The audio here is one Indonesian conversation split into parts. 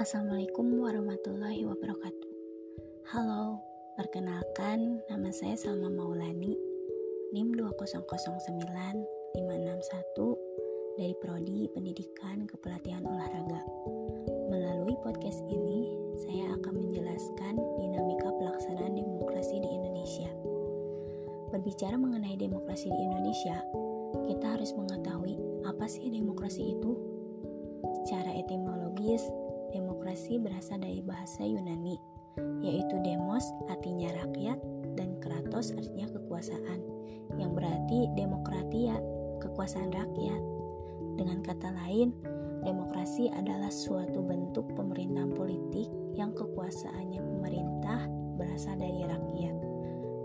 Assalamualaikum warahmatullahi wabarakatuh. Halo, perkenalkan nama saya Salma Maulani, NIM 2009561 dari Prodi Pendidikan Kepelatihan Olahraga. Melalui podcast ini, saya akan menjelaskan dinamika pelaksanaan demokrasi di Indonesia. Berbicara mengenai demokrasi di Indonesia, kita harus mengetahui apa sih demokrasi itu. Secara etimologis, Demokrasi berasal dari bahasa Yunani, yaitu demos artinya rakyat dan kratos artinya kekuasaan, yang berarti demokratia, kekuasaan rakyat. Dengan kata lain, demokrasi adalah suatu bentuk pemerintahan politik yang kekuasaannya pemerintah berasal dari rakyat,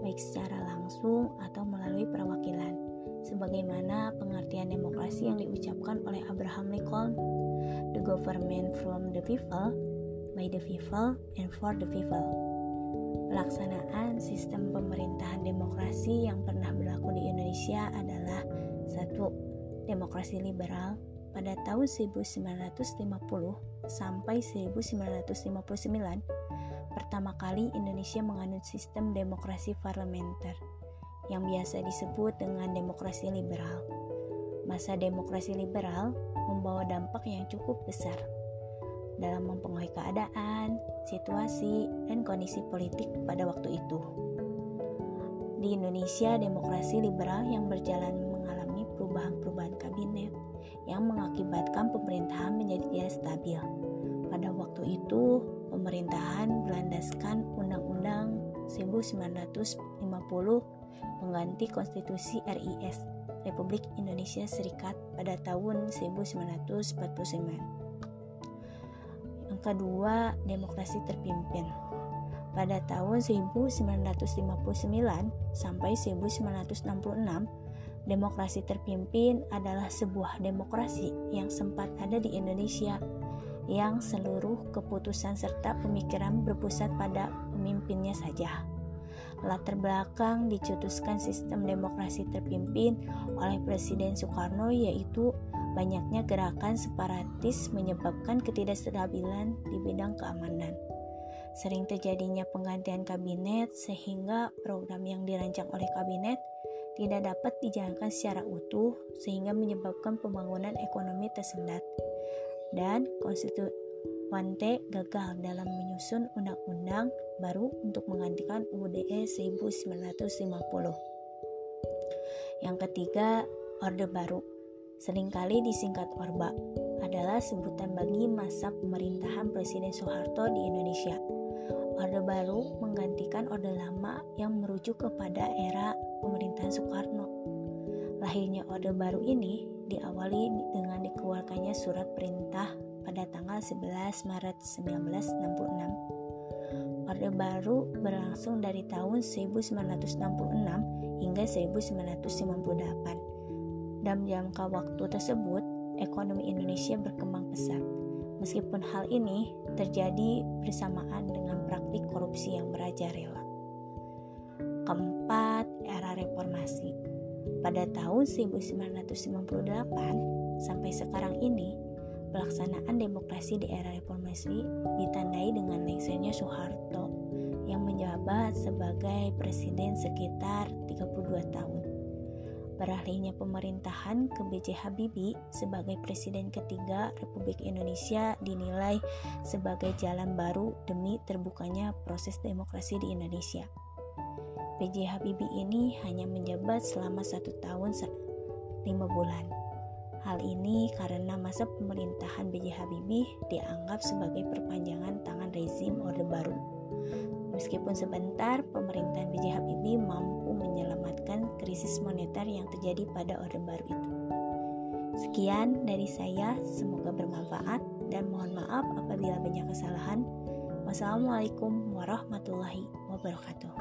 baik secara langsung atau melalui perwakilan, sebagaimana pengertian demokrasi yang diucapkan oleh Abraham Lincoln the government from the people, by the people, and for the people. Pelaksanaan sistem pemerintahan demokrasi yang pernah berlaku di Indonesia adalah satu Demokrasi liberal pada tahun 1950 sampai 1959 pertama kali Indonesia menganut sistem demokrasi parlementer yang biasa disebut dengan demokrasi liberal. Masa demokrasi liberal membawa dampak yang cukup besar dalam mempengaruhi keadaan, situasi, dan kondisi politik pada waktu itu. Di Indonesia, demokrasi liberal yang berjalan mengalami perubahan-perubahan kabinet yang mengakibatkan pemerintahan menjadi tidak stabil. Pada waktu itu, pemerintahan berlandaskan Undang-Undang 1950 mengganti Konstitusi RIS Republik Indonesia Serikat pada tahun 1949. Yang kedua, demokrasi terpimpin. Pada tahun 1959 sampai 1966, demokrasi terpimpin adalah sebuah demokrasi yang sempat ada di Indonesia yang seluruh keputusan serta pemikiran berpusat pada pemimpinnya saja latar belakang dicetuskan sistem demokrasi terpimpin oleh Presiden Soekarno yaitu banyaknya gerakan separatis menyebabkan ketidakstabilan di bidang keamanan. Sering terjadinya penggantian kabinet sehingga program yang dirancang oleh kabinet tidak dapat dijalankan secara utuh sehingga menyebabkan pembangunan ekonomi tersendat dan konstitu Wante gagal dalam menyusun undang-undang baru untuk menggantikan UUD 1950. Yang ketiga, Orde Baru. Seringkali disingkat Orba, adalah sebutan bagi masa pemerintahan Presiden Soeharto di Indonesia. Orde Baru menggantikan Orde Lama yang merujuk kepada era pemerintahan Soekarno. Lahirnya Orde Baru ini diawali dengan dikeluarkannya surat perintah pada tanggal 11 Maret 1966. Orde baru berlangsung dari tahun 1966 hingga 1998. Dalam jangka waktu tersebut, ekonomi Indonesia berkembang pesat. Meskipun hal ini terjadi bersamaan dengan praktik korupsi yang merajalela. Keempat, era reformasi. Pada tahun 1998 sampai sekarang ini, pelaksanaan demokrasi di era reformasi ditandai dengan lengsernya Soeharto yang menjabat sebagai presiden sekitar 32 tahun. Beralihnya pemerintahan ke B.J. Habibie sebagai presiden ketiga Republik Indonesia dinilai sebagai jalan baru demi terbukanya proses demokrasi di Indonesia. B.J. Habibie ini hanya menjabat selama satu tahun lima bulan Hal ini karena masa pemerintahan B.J. Habibie dianggap sebagai perpanjangan tangan rezim Orde Baru. Meskipun sebentar, pemerintahan B.J. Habibie mampu menyelamatkan krisis moneter yang terjadi pada Orde Baru itu. Sekian dari saya, semoga bermanfaat dan mohon maaf apabila banyak kesalahan. Wassalamualaikum warahmatullahi wabarakatuh.